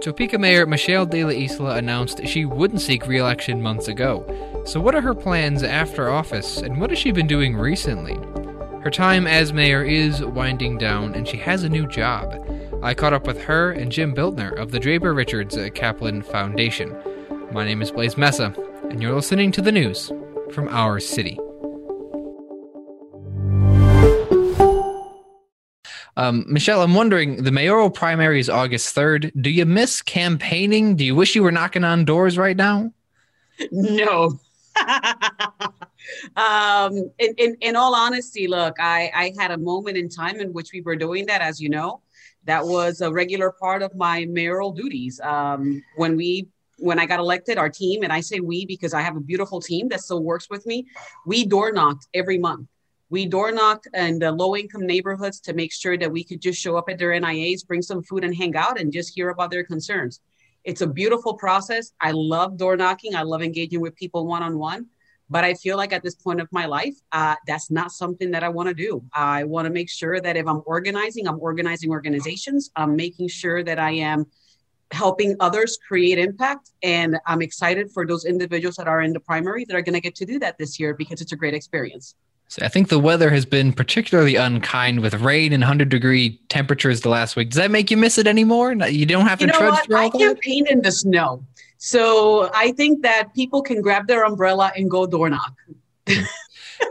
Topeka Mayor Michelle De La Isla announced she wouldn't seek re election months ago. So, what are her plans after office, and what has she been doing recently? Her time as mayor is winding down, and she has a new job. I caught up with her and Jim Bildner of the Draper Richards uh, Kaplan Foundation. My name is Blaise Mesa, and you're listening to the news from our city. Um, Michelle, I'm wondering the mayoral primary is August 3rd. Do you miss campaigning? Do you wish you were knocking on doors right now? No. um, in, in, in all honesty, look, I, I had a moment in time in which we were doing that, as you know. That was a regular part of my mayoral duties. Um, when we when I got elected, our team, and I say we because I have a beautiful team that still works with me, we door knocked every month we door knocked in the low income neighborhoods to make sure that we could just show up at their NIAs, bring some food and hang out and just hear about their concerns. It's a beautiful process. I love door knocking. I love engaging with people one on one. But I feel like at this point of my life, uh, that's not something that I want to do. I want to make sure that if I'm organizing, I'm organizing organizations. I'm making sure that I am helping others create impact. And I'm excited for those individuals that are in the primary that are going to get to do that this year because it's a great experience. So I think the weather has been particularly unkind with rain and 100 degree temperatures the last week. Does that make you miss it anymore? You don't have to you know trudge what? through all I campaign in the snow. So I think that people can grab their umbrella and go door knock. and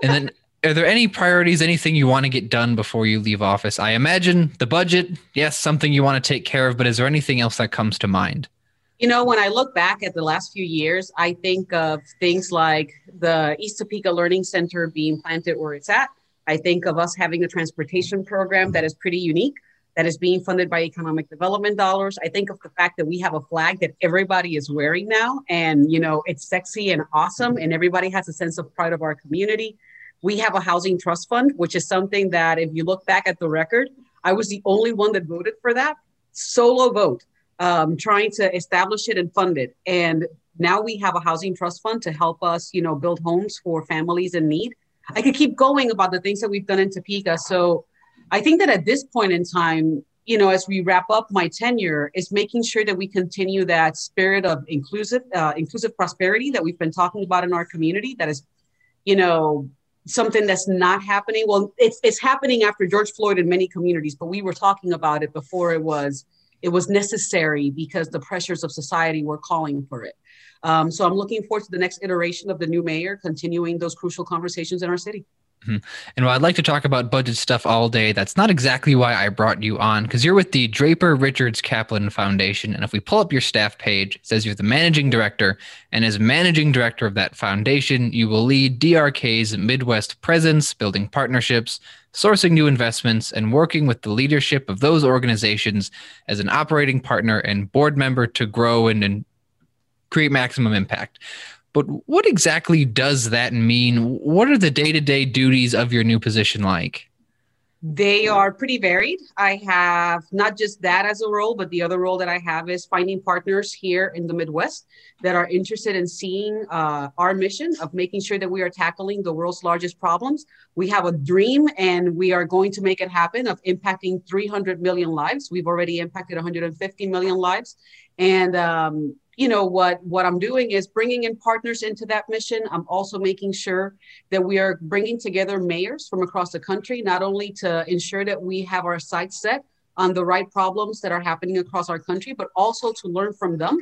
then are there any priorities, anything you want to get done before you leave office? I imagine the budget, yes, something you want to take care of, but is there anything else that comes to mind? You know, when I look back at the last few years, I think of things like the East Topeka Learning Center being planted where it's at. I think of us having a transportation program that is pretty unique, that is being funded by economic development dollars. I think of the fact that we have a flag that everybody is wearing now, and you know, it's sexy and awesome, and everybody has a sense of pride of our community. We have a housing trust fund, which is something that, if you look back at the record, I was the only one that voted for that solo vote um, trying to establish it and fund it. And now we have a housing trust fund to help us, you know, build homes for families in need. I could keep going about the things that we've done in Topeka. So I think that at this point in time, you know, as we wrap up my tenure, is making sure that we continue that spirit of inclusive, uh, inclusive prosperity that we've been talking about in our community. That is, you know, something that's not happening. Well, it's it's happening after George Floyd in many communities, but we were talking about it before it was it was necessary because the pressures of society were calling for it. Um, so I'm looking forward to the next iteration of the new mayor, continuing those crucial conversations in our city. Mm-hmm. And while I'd like to talk about budget stuff all day, that's not exactly why I brought you on, because you're with the Draper Richards Kaplan Foundation. And if we pull up your staff page, it says you're the managing director. And as managing director of that foundation, you will lead DRK's Midwest presence, building partnerships, sourcing new investments, and working with the leadership of those organizations as an operating partner and board member to grow and, and create maximum impact. But what exactly does that mean? What are the day to day duties of your new position like? They are pretty varied. I have not just that as a role, but the other role that I have is finding partners here in the Midwest that are interested in seeing uh, our mission of making sure that we are tackling the world's largest problems. We have a dream and we are going to make it happen of impacting 300 million lives. We've already impacted 150 million lives. And um, you know what what i'm doing is bringing in partners into that mission i'm also making sure that we are bringing together mayors from across the country not only to ensure that we have our sights set on the right problems that are happening across our country but also to learn from them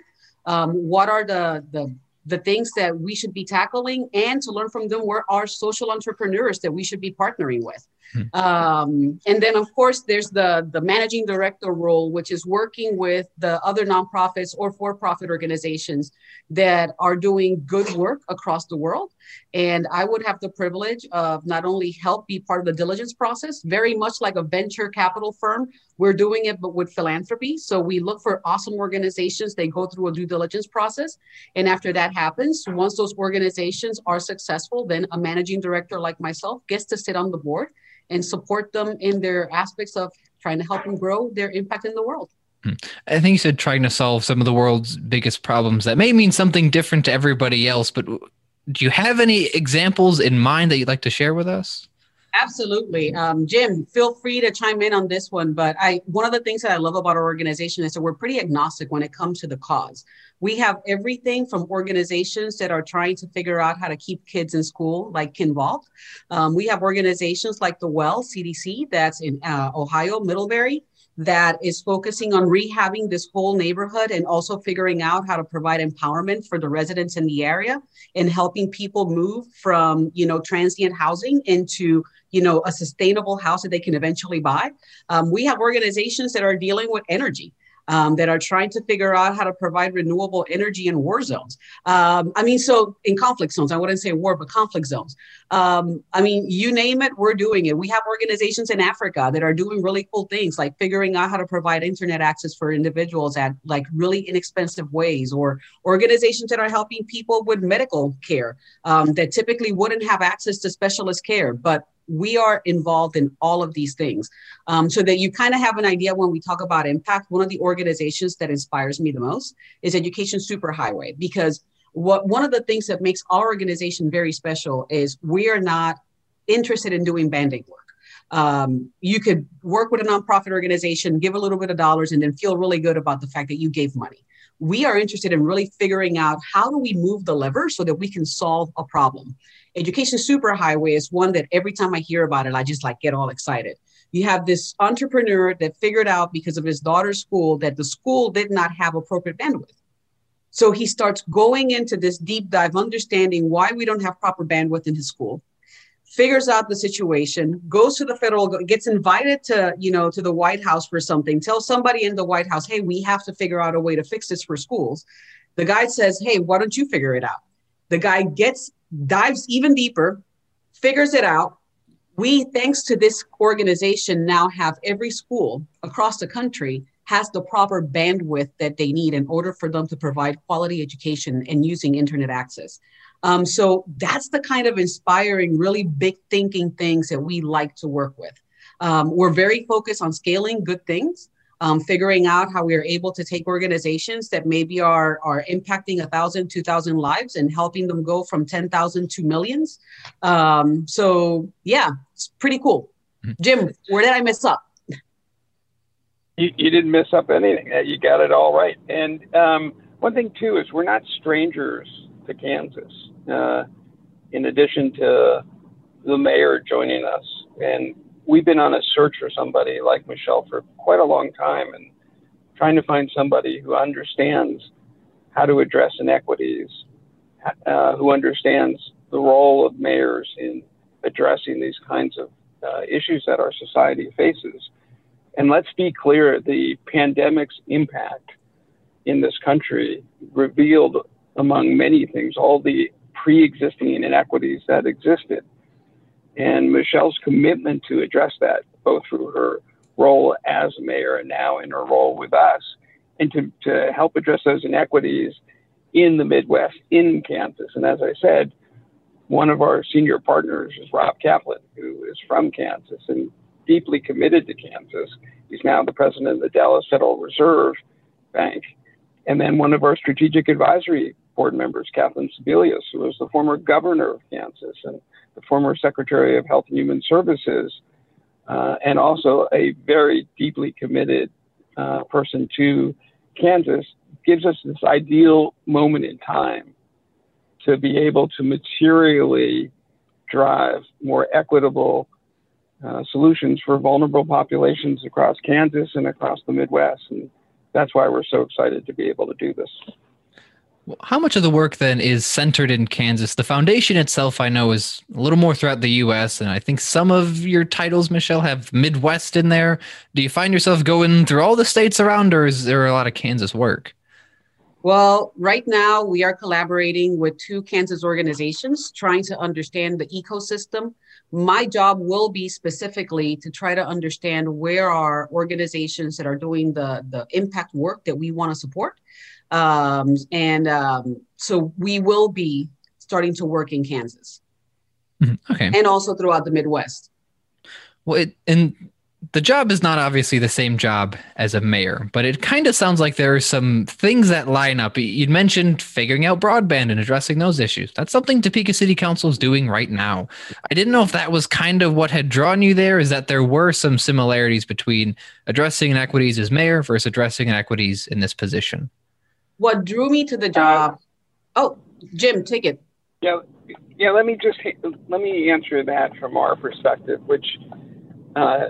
um, what are the the the things that we should be tackling and to learn from them where are social entrepreneurs that we should be partnering with. Um, and then of course there's the the managing director role which is working with the other nonprofits or for-profit organizations that are doing good work across the world and I would have the privilege of not only help be part of the diligence process, very much like a venture capital firm. We're doing it, but with philanthropy. So we look for awesome organizations. They go through a due diligence process. And after that happens, once those organizations are successful, then a managing director like myself gets to sit on the board and support them in their aspects of trying to help them grow their impact in the world. Hmm. I think you said trying to solve some of the world's biggest problems. That may mean something different to everybody else, but do you have any examples in mind that you'd like to share with us? Absolutely. Um, Jim, feel free to chime in on this one. But I, one of the things that I love about our organization is that we're pretty agnostic when it comes to the cause. We have everything from organizations that are trying to figure out how to keep kids in school, like Kinvolved. Um, we have organizations like the Well CDC, that's in uh, Ohio, Middlebury, that is focusing on rehabbing this whole neighborhood and also figuring out how to provide empowerment for the residents in the area and helping people move from you know transient housing into you know a sustainable house that they can eventually buy. Um, we have organizations that are dealing with energy um, that are trying to figure out how to provide renewable energy in war zones. Um, I mean, so in conflict zones, I wouldn't say war, but conflict zones. Um, I mean, you name it, we're doing it. We have organizations in Africa that are doing really cool things, like figuring out how to provide internet access for individuals at like really inexpensive ways, or organizations that are helping people with medical care um, that typically wouldn't have access to specialist care, but we are involved in all of these things. Um, so that you kind of have an idea when we talk about impact one of the organizations that inspires me the most is education superhighway because what one of the things that makes our organization very special is we are not interested in doing banding work. Um, you could work with a nonprofit organization give a little bit of dollars and then feel really good about the fact that you gave money. We are interested in really figuring out how do we move the lever so that we can solve a problem Education Superhighway is one that every time I hear about it, I just like get all excited. You have this entrepreneur that figured out because of his daughter's school that the school did not have appropriate bandwidth. So he starts going into this deep dive, understanding why we don't have proper bandwidth in his school, figures out the situation, goes to the federal, gets invited to, you know, to the White House for something, tells somebody in the White House, hey, we have to figure out a way to fix this for schools. The guy says, hey, why don't you figure it out? The guy gets dives even deeper, figures it out. We, thanks to this organization, now have every school across the country has the proper bandwidth that they need in order for them to provide quality education and using internet access. Um, so that's the kind of inspiring, really big thinking things that we like to work with. Um, we're very focused on scaling good things um, figuring out how we are able to take organizations that maybe are, are impacting a thousand, two thousand lives and helping them go from 10,000 to millions. Um, so yeah, it's pretty cool. Mm-hmm. Jim, where did I mess up? You, you didn't mess up anything. You got it all right. And um, one thing too is we're not strangers to Kansas. Uh, in addition to the mayor joining us, and we've been on a search for somebody like Michelle for quite a long time and trying to find somebody who understands how to address inequities, uh, who understands the role of mayors in addressing these kinds of uh, issues that our society faces. And let's be clear the pandemic's impact in this country revealed, among many things, all the pre existing inequities that existed and Michelle's commitment to address that, both through her role as mayor and now in her role with us, and to, to help address those inequities in the Midwest, in Kansas. And as I said, one of our senior partners is Rob Kaplan, who is from Kansas and deeply committed to Kansas. He's now the president of the Dallas Federal Reserve Bank. And then one of our strategic advisory board members, Kathleen Sebelius, who was the former governor of Kansas and the former Secretary of Health and Human Services, uh, and also a very deeply committed uh, person to Kansas, gives us this ideal moment in time to be able to materially drive more equitable uh, solutions for vulnerable populations across Kansas and across the Midwest. And that's why we're so excited to be able to do this. How much of the work then is centered in Kansas? The foundation itself, I know, is a little more throughout the U.S., and I think some of your titles, Michelle, have Midwest in there. Do you find yourself going through all the states around, or is there a lot of Kansas work? Well, right now we are collaborating with two Kansas organizations trying to understand the ecosystem. My job will be specifically to try to understand where are organizations that are doing the, the impact work that we want to support um, and um, so we will be starting to work in Kansas. Mm-hmm. Okay. And also throughout the Midwest. Well, it, and the job is not obviously the same job as a mayor, but it kind of sounds like there are some things that line up. You'd mentioned figuring out broadband and addressing those issues. That's something Topeka City Council is doing right now. I didn't know if that was kind of what had drawn you there, is that there were some similarities between addressing inequities as mayor versus addressing inequities in this position. What drew me to the job? Uh, oh, Jim, take it. Yeah, yeah. Let me just let me answer that from our perspective, which. Uh,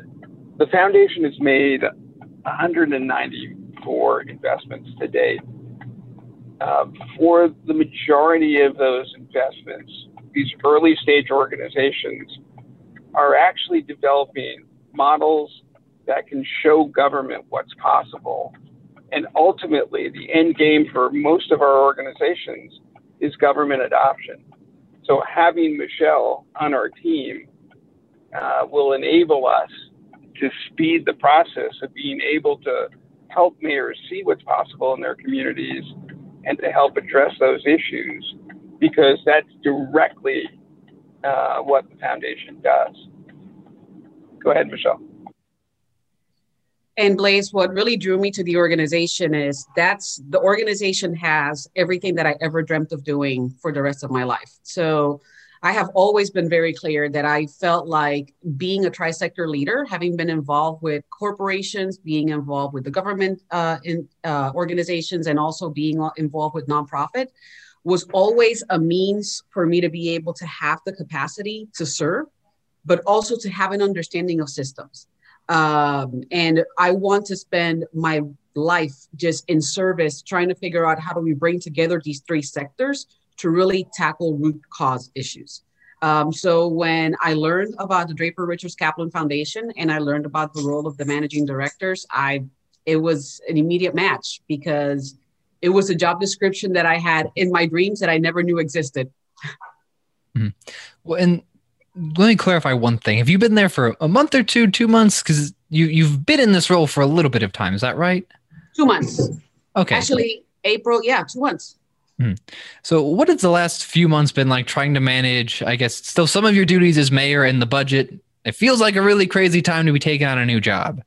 the foundation has made 194 investments to date. Uh, for the majority of those investments, these early stage organizations are actually developing models that can show government what's possible. And ultimately, the end game for most of our organizations is government adoption. So having Michelle on our team uh, will enable us to speed the process of being able to help mayors see what's possible in their communities and to help address those issues because that's directly uh, what the foundation does. Go ahead, Michelle. And Blaise, what really drew me to the organization is that's the organization has everything that I ever dreamt of doing for the rest of my life. So I have always been very clear that I felt like being a tri-sector leader, having been involved with corporations, being involved with the government uh, in, uh, organizations, and also being involved with nonprofit, was always a means for me to be able to have the capacity to serve, but also to have an understanding of systems. Um, and I want to spend my life just in service, trying to figure out how do we bring together these three sectors to really tackle root cause issues. Um, so when I learned about the Draper Richards Kaplan Foundation and I learned about the role of the managing directors, I it was an immediate match because it was a job description that I had in my dreams that I never knew existed. Mm-hmm. Well, and let me clarify one thing. Have you been there for a month or two, two months? Because you you've been in this role for a little bit of time. Is that right? Two months. Okay. Actually, April. Yeah, two months. Hmm. So, what has the last few months been like trying to manage? I guess still some of your duties as mayor and the budget. It feels like a really crazy time to be taking on a new job.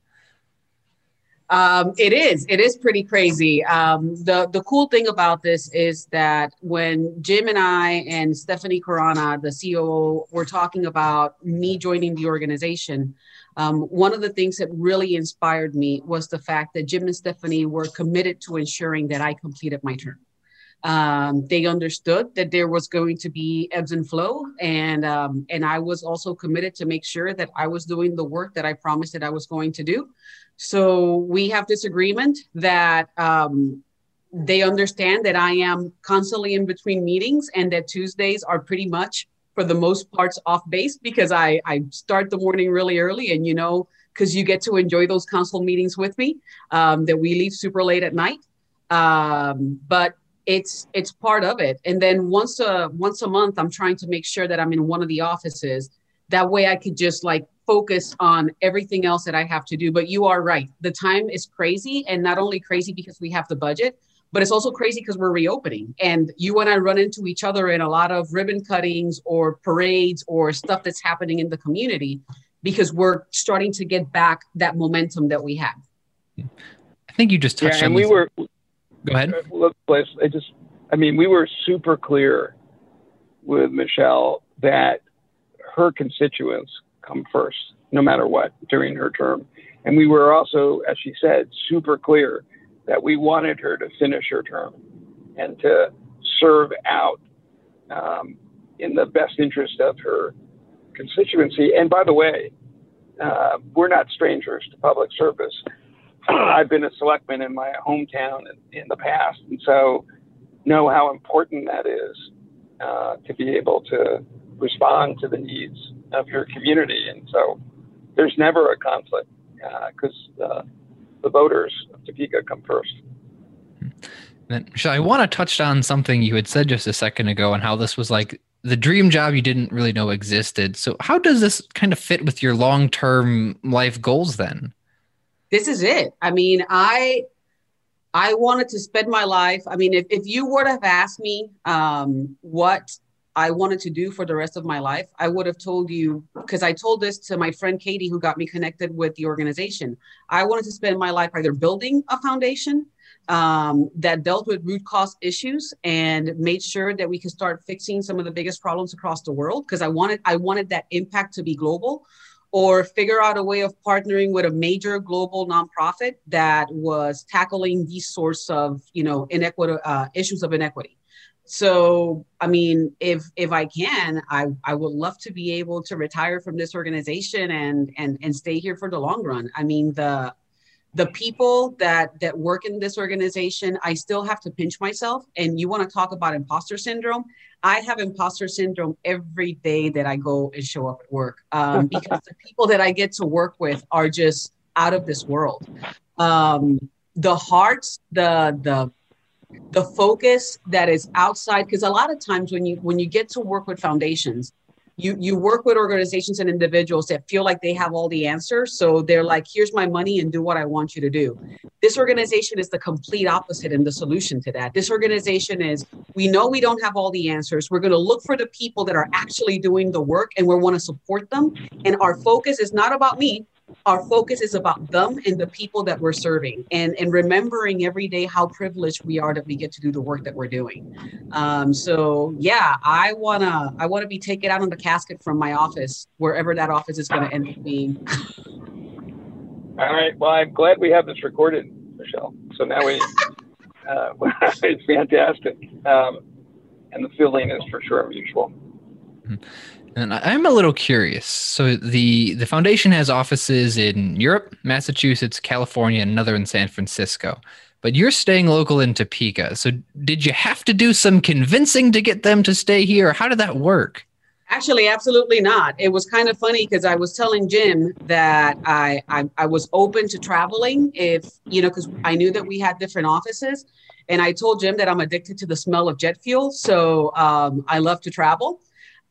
Um, it is. It is pretty crazy. Um, the the cool thing about this is that when Jim and I and Stephanie Corona, the COO, were talking about me joining the organization, um, one of the things that really inspired me was the fact that Jim and Stephanie were committed to ensuring that I completed my term. Um, they understood that there was going to be ebbs and flow, and um, and I was also committed to make sure that I was doing the work that I promised that I was going to do. So we have this agreement that um, they understand that I am constantly in between meetings, and that Tuesdays are pretty much for the most parts off base because I I start the morning really early, and you know because you get to enjoy those council meetings with me. Um, that we leave super late at night. Um, but it's it's part of it. And then once a once a month i'm trying to make sure that i'm in one of the offices. That way i could just like focus on everything else that i have to do. But you are right. The time is crazy. And not only crazy because we have the budget but it's also crazy because we're reopening. And you and i run into each other in a lot of ribbon cuttings or parades or stuff that's happening in the community because we're starting to get back that momentum that we had i think you just touched yeah, and we were Go ahead. Uh, I just, I mean, we were super clear with Michelle that her constituents come first, no matter what, during her term. And we were also, as she said, super clear that we wanted her to finish her term and to serve out um, in the best interest of her constituency. And by the way, uh, we're not strangers to public service. I've been a selectman in my hometown in, in, the past, and so know how important that is uh, to be able to respond to the needs of your community. And so there's never a conflict because uh, uh, the voters of Topeka come first. Then, I want to touch on something you had said just a second ago and how this was like the dream job you didn't really know existed. So, how does this kind of fit with your long term life goals then? This is it. I mean, I I wanted to spend my life. I mean, if, if you were to have asked me um, what I wanted to do for the rest of my life, I would have told you because I told this to my friend Katie, who got me connected with the organization. I wanted to spend my life either building a foundation um, that dealt with root cause issues and made sure that we could start fixing some of the biggest problems across the world because I wanted I wanted that impact to be global or figure out a way of partnering with a major global nonprofit that was tackling these sorts of you know inequity uh, issues of inequity. So i mean if if i can i i would love to be able to retire from this organization and and and stay here for the long run. I mean the the people that that work in this organization i still have to pinch myself. And you want to talk about imposter syndrome? I have imposter syndrome every day that i go and show up at work um, because the people that i get to work with are just out of this world. Um, the hearts the the the focus that is outside because a lot of times when you when you get to work with foundations you you work with organizations and individuals that feel like they have all the answers. So they're like here's my money and do what i want you to do. This organization is the complete opposite and the solution to that. This organization is we know we don't have all the answers. We're going to look for the people that are actually doing the work and we want to support them. And our focus is not about me our focus is about them and the people that we're serving and, and remembering every day how privileged we are that we get to do the work that we're doing. Um, so yeah i want to i want to be taken out on the casket from my office wherever that office is going to end up being. All right. Well i'm glad we have this recorded michelle. So now we uh, it's fantastic. Um, and the feeling is for sure mutual. Mm-hmm. And I'm a little curious. So the the foundation has offices in Europe, Massachusetts, California, and another in San Francisco. But you're staying local in Topeka. So did you have to do some convincing to get them to stay here? How did that work? Actually, absolutely not. It was kind of funny because I was telling Jim that I, I I was open to traveling if you know because I knew that we had different offices, and I told Jim that I'm addicted to the smell of jet fuel, so um, I love to travel.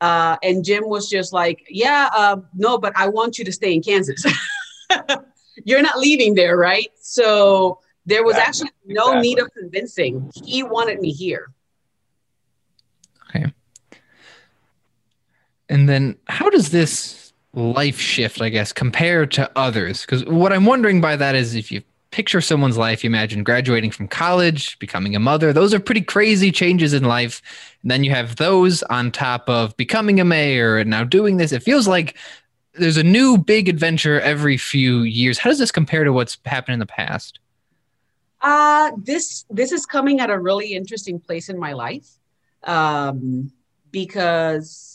Uh, and Jim was just like, yeah, uh, no, but I want you to stay in Kansas. You're not leaving there, right? So there was exactly. actually no exactly. need of convincing. He wanted me here. Okay. And then how does this life shift, I guess, compare to others? Because what I'm wondering by that is if you picture someone's life, you imagine graduating from college, becoming a mother. Those are pretty crazy changes in life. And then you have those on top of becoming a mayor and now doing this. It feels like there's a new big adventure every few years. How does this compare to what's happened in the past? Uh, this this is coming at a really interesting place in my life um, because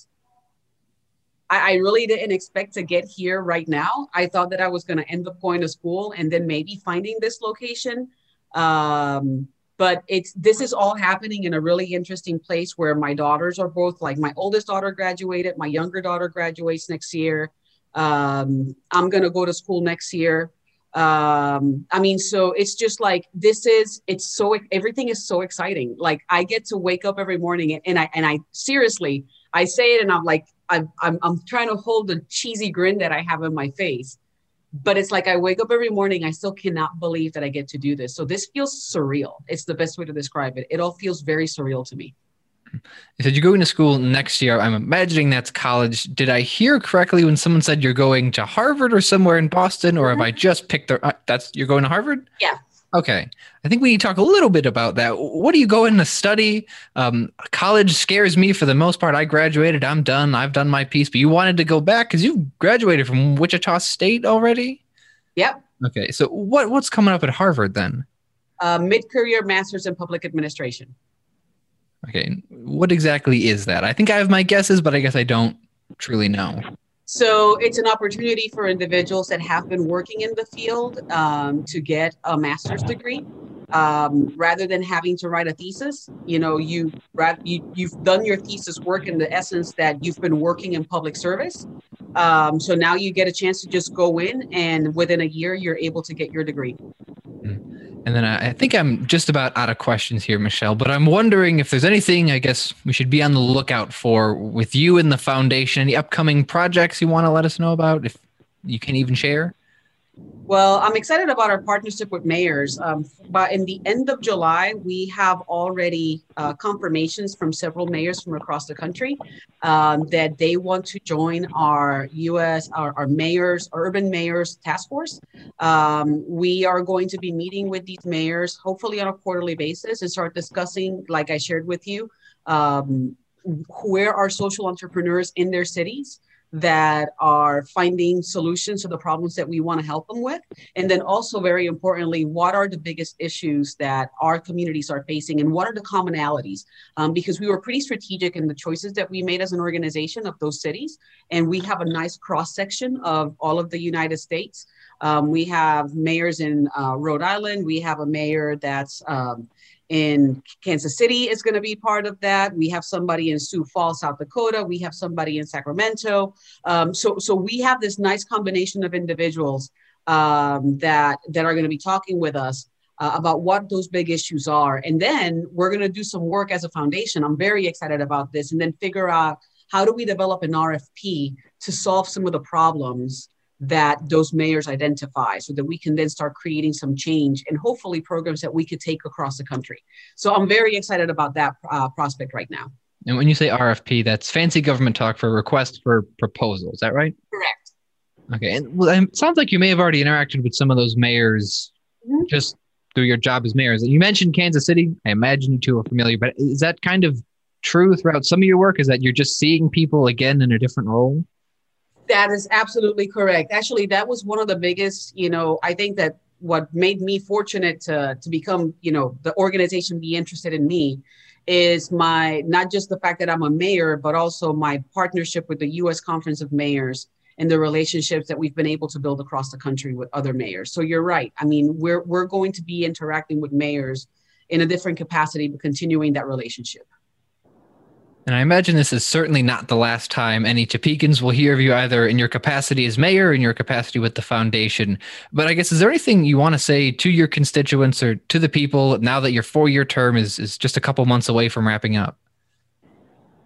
I, I really didn't expect to get here right now. I thought that I was going to end up going to school and then maybe finding this location. Um, but it's this is all happening in a really interesting place where my daughters are both like my oldest daughter graduated, my younger daughter graduates next year. Um, I'm gonna go to school next year. Um, I mean, so it's just like this is it's so everything is so exciting. Like I get to wake up every morning and, and I and I seriously I say it and I'm like I'm, I'm, I'm trying to hold the cheesy grin that I have in my face. But it's like I wake up every morning, I still cannot believe that I get to do this. So this feels surreal. It's the best way to describe it. It all feels very surreal to me. You said you're going to school next year. I'm imagining that's college. Did I hear correctly when someone said you're going to Harvard or somewhere in Boston, or have I just picked the? Uh, that's you're going to Harvard. Yeah, Okay. I think we need to talk a little bit about that. What do you go in to study? Um, college scares me for the most part. I graduated. I'm done. I've done my piece. But you wanted to go back because you graduated from Wichita State already? Yep. Okay. So what what's coming up at Harvard then? Uh, mid-career master's in public administration. Okay. What exactly is that? I think I have my guesses, but I guess I don't truly know. So it's an opportunity for individuals that have been working in the field um, to get a master's degree. Um, rather than having to write a thesis, you know, you, you you've done your thesis work in the essence that you've been working in public service. Um, so now you get a chance to just go in, and within a year, you're able to get your degree. And then I think I'm just about out of questions here, Michelle, but I'm wondering if there's anything I guess we should be on the lookout for with you and the foundation, any upcoming projects you want to let us know about, if you can even share? Well, I'm excited about our partnership with mayors. Um, but in the end of July, we have already uh, confirmations from several mayors from across the country um, that they want to join our U.S. our, our mayors, urban mayors task force. Um, we are going to be meeting with these mayors, hopefully on a quarterly basis, and start discussing, like I shared with you, um, where are social entrepreneurs in their cities that are finding solutions to the problems that we want to help them with. And then also, very importantly, what are the biggest issues that our communities are facing and what are the commonalities? Um, because we were pretty strategic in the choices that we made as an organization of those cities. And we have a nice cross section of all of the United States. Um, we have mayors in uh, Rhode Island. We have a mayor that's um, in Kansas City is going to be part of that. We have somebody in Sioux Falls, South Dakota. We have somebody in Sacramento. Um, so, so we have this nice combination of individuals um, that that are going to be talking with us uh, about what those big issues are, and then we're going to do some work as a foundation. I'm very excited about this, and then figure out how do we develop an RFP to solve some of the problems that those mayors identify so that we can then start creating some change and hopefully programs that we could take across the country. So I'm very excited about that uh, prospect right now. And when you say RFP, that's fancy government talk for request for proposal. Is that right? Correct. Okay. And well, it sounds like you may have already interacted with some of those mayors mm-hmm. just through your job as mayors. You mentioned Kansas City. I imagine you two are familiar, but is that kind of true throughout some of your work? Is that you're just seeing people again in a different role? That is absolutely correct. Actually, that was one of the biggest, you know, I think that what made me fortunate to to become, you know, the organization be interested in me is my not just the fact that I'm a mayor, but also my partnership with the US Conference of Mayors and the relationships that we've been able to build across the country with other mayors. So you're right. I mean, we're we're going to be interacting with mayors in a different capacity, but continuing that relationship. And I imagine this is certainly not the last time any Topekans will hear of you either in your capacity as mayor or in your capacity with the foundation. But I guess, is there anything you want to say to your constituents or to the people now that your four year term is, is just a couple months away from wrapping up?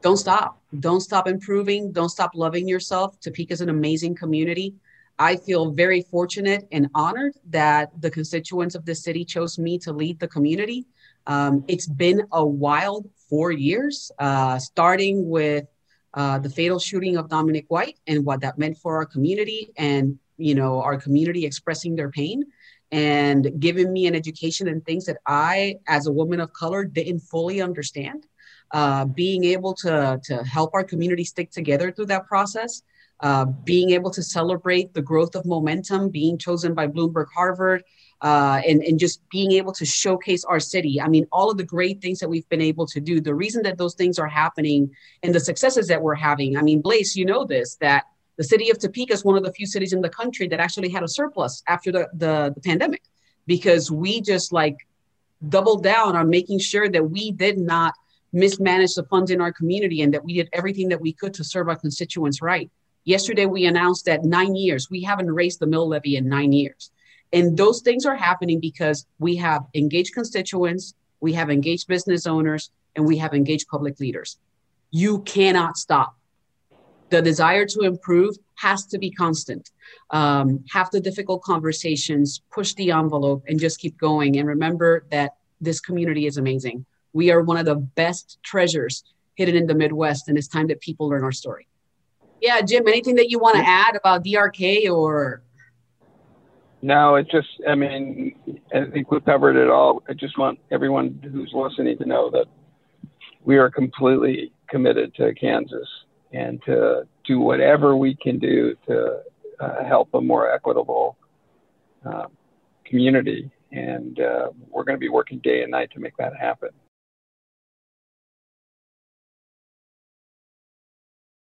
Don't stop. Don't stop improving. Don't stop loving yourself. Topeka is an amazing community. I feel very fortunate and honored that the constituents of the city chose me to lead the community. Um, it's been a wild four years, uh, starting with uh, the fatal shooting of Dominique White and what that meant for our community, and you know our community expressing their pain, and giving me an education and things that I, as a woman of color, didn't fully understand. Uh, being able to to help our community stick together through that process. Uh, being able to celebrate the growth of momentum, being chosen by Bloomberg Harvard, uh, and, and just being able to showcase our city. I mean, all of the great things that we've been able to do, the reason that those things are happening and the successes that we're having. I mean, Blaise, you know this, that the city of Topeka is one of the few cities in the country that actually had a surplus after the, the, the pandemic because we just like doubled down on making sure that we did not mismanage the funds in our community and that we did everything that we could to serve our constituents right. Yesterday, we announced that nine years, we haven't raised the mill levy in nine years. And those things are happening because we have engaged constituents, we have engaged business owners, and we have engaged public leaders. You cannot stop. The desire to improve has to be constant. Um, have the difficult conversations, push the envelope, and just keep going. And remember that this community is amazing. We are one of the best treasures hidden in the Midwest, and it's time that people learn our story. Yeah, Jim, anything that you want to add about DRK or no, it just, I mean, I think we've covered it all. I just want everyone who's listening to know that we are completely committed to Kansas and to do whatever we can do to uh, help a more equitable uh, community. And uh, we're going to be working day and night to make that happen.